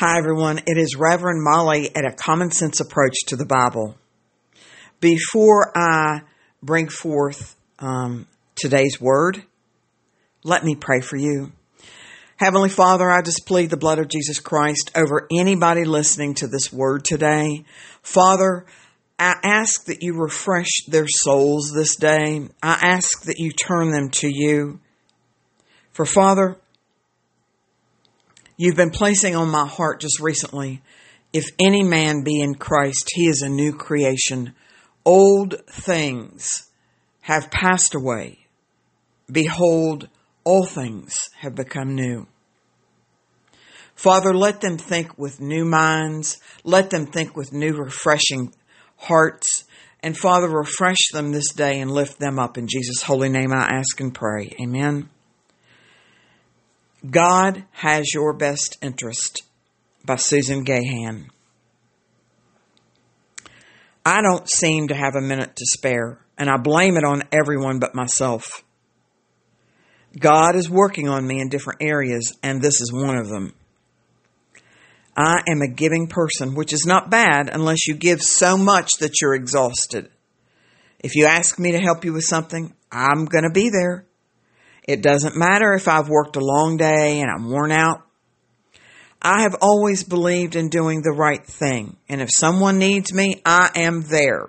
Hi, everyone. It is Reverend Molly at a common sense approach to the Bible. Before I bring forth um, today's word, let me pray for you. Heavenly Father, I just plead the blood of Jesus Christ over anybody listening to this word today. Father, I ask that you refresh their souls this day. I ask that you turn them to you. For Father, you've been placing on my heart just recently if any man be in Christ, he is a new creation. Old things have passed away. Behold, all things have become new. Father, let them think with new minds. Let them think with new, refreshing hearts. And Father, refresh them this day and lift them up. In Jesus' holy name I ask and pray. Amen. God has your best interest by Susan Gahan. I don't seem to have a minute to spare, and I blame it on everyone but myself. God is working on me in different areas, and this is one of them. I am a giving person, which is not bad unless you give so much that you're exhausted. If you ask me to help you with something, I'm going to be there. It doesn't matter if I've worked a long day and I'm worn out. I have always believed in doing the right thing. And if someone needs me, I am there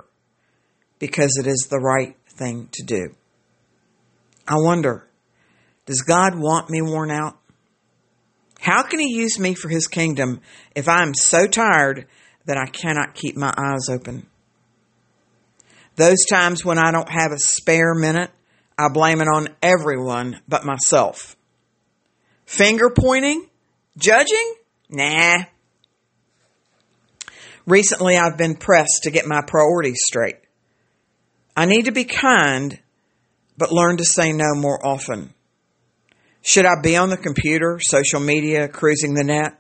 because it is the right thing to do. I wonder, does God want me worn out? How can He use me for His kingdom if I am so tired that I cannot keep my eyes open? Those times when I don't have a spare minute, I blame it on everyone but myself. Finger pointing? Judging? Nah. Recently, I've been pressed to get my priorities straight. I need to be kind, but learn to say no more often. Should I be on the computer, social media, cruising the net?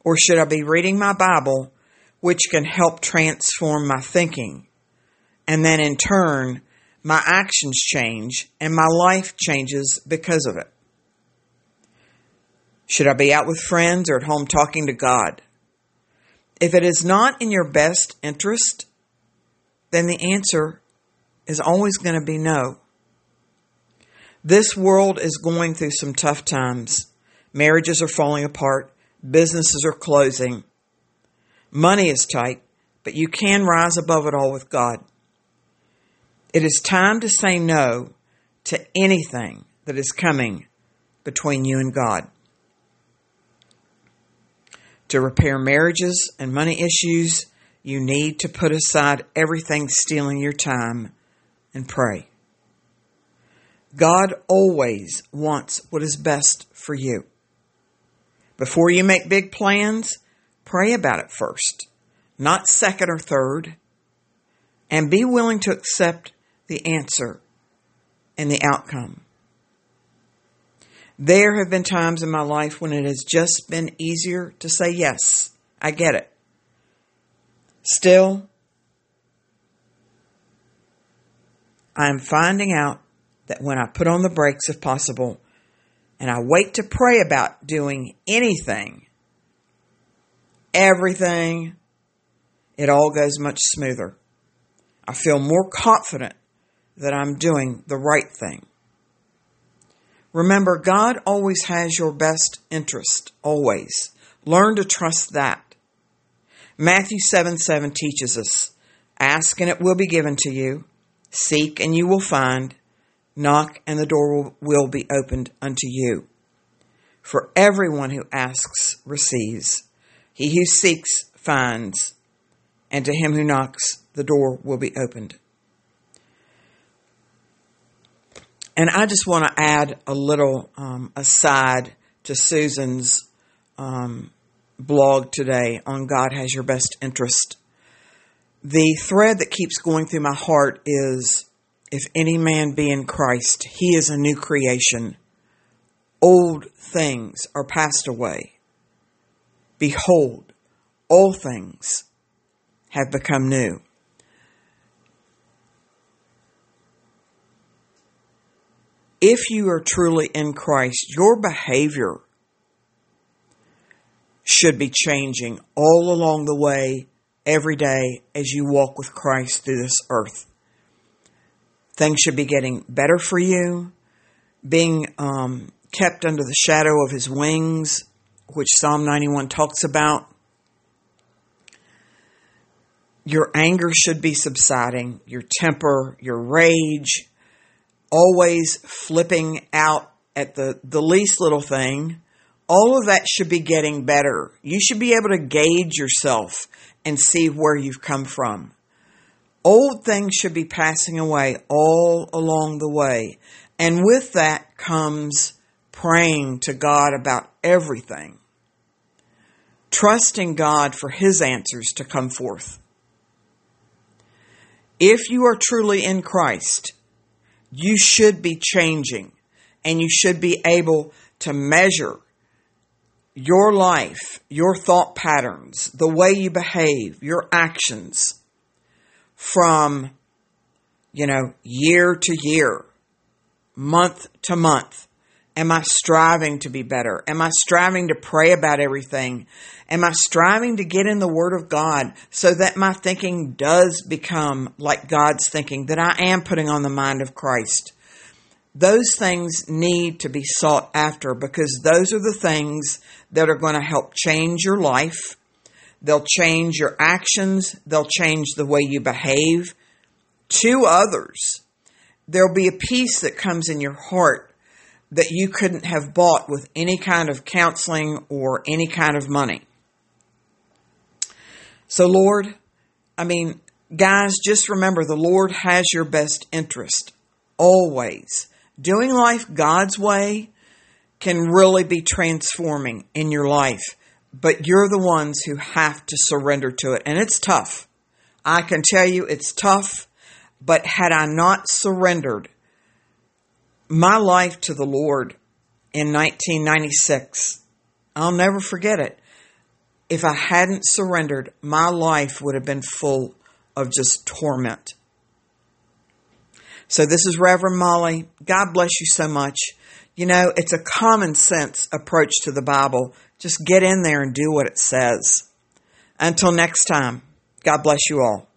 Or should I be reading my Bible, which can help transform my thinking? And then in turn, my actions change and my life changes because of it. Should I be out with friends or at home talking to God? If it is not in your best interest, then the answer is always going to be no. This world is going through some tough times. Marriages are falling apart, businesses are closing, money is tight, but you can rise above it all with God. It is time to say no to anything that is coming between you and God. To repair marriages and money issues, you need to put aside everything stealing your time and pray. God always wants what is best for you. Before you make big plans, pray about it first, not second or third, and be willing to accept the answer and the outcome. There have been times in my life when it has just been easier to say yes. I get it. Still, I am finding out that when I put on the brakes if possible and I wait to pray about doing anything, everything, it all goes much smoother. I feel more confident that I'm doing the right thing. Remember, God always has your best interest, always. Learn to trust that. Matthew 7 7 teaches us Ask and it will be given to you, seek and you will find, Knock, and the door will, will be opened unto you. For everyone who asks receives, he who seeks finds, and to him who knocks, the door will be opened. And I just want to add a little um, aside to Susan's um, blog today on God Has Your Best Interest. The thread that keeps going through my heart is if any man be in Christ, he is a new creation. Old things are passed away. Behold, all things have become new. If you are truly in Christ, your behavior should be changing all along the way, every day, as you walk with Christ through this earth. Things should be getting better for you, being um, kept under the shadow of his wings, which Psalm 91 talks about. Your anger should be subsiding, your temper, your rage, always flipping out at the, the least little thing. All of that should be getting better. You should be able to gauge yourself and see where you've come from. Old things should be passing away all along the way. And with that comes praying to God about everything, trusting God for His answers to come forth. If you are truly in Christ, you should be changing and you should be able to measure your life, your thought patterns, the way you behave, your actions from, you know, year to year, month to month. Am I striving to be better? Am I striving to pray about everything? Am I striving to get in the Word of God so that my thinking does become like God's thinking, that I am putting on the mind of Christ? Those things need to be sought after because those are the things that are going to help change your life. They'll change your actions. They'll change the way you behave to others. There'll be a peace that comes in your heart that you couldn't have bought with any kind of counseling or any kind of money. So, Lord, I mean, guys, just remember the Lord has your best interest always. Doing life God's way can really be transforming in your life, but you're the ones who have to surrender to it. And it's tough. I can tell you it's tough, but had I not surrendered my life to the Lord in 1996, I'll never forget it. If I hadn't surrendered, my life would have been full of just torment. So this is Reverend Molly. God bless you so much. You know, it's a common sense approach to the Bible. Just get in there and do what it says. Until next time, God bless you all.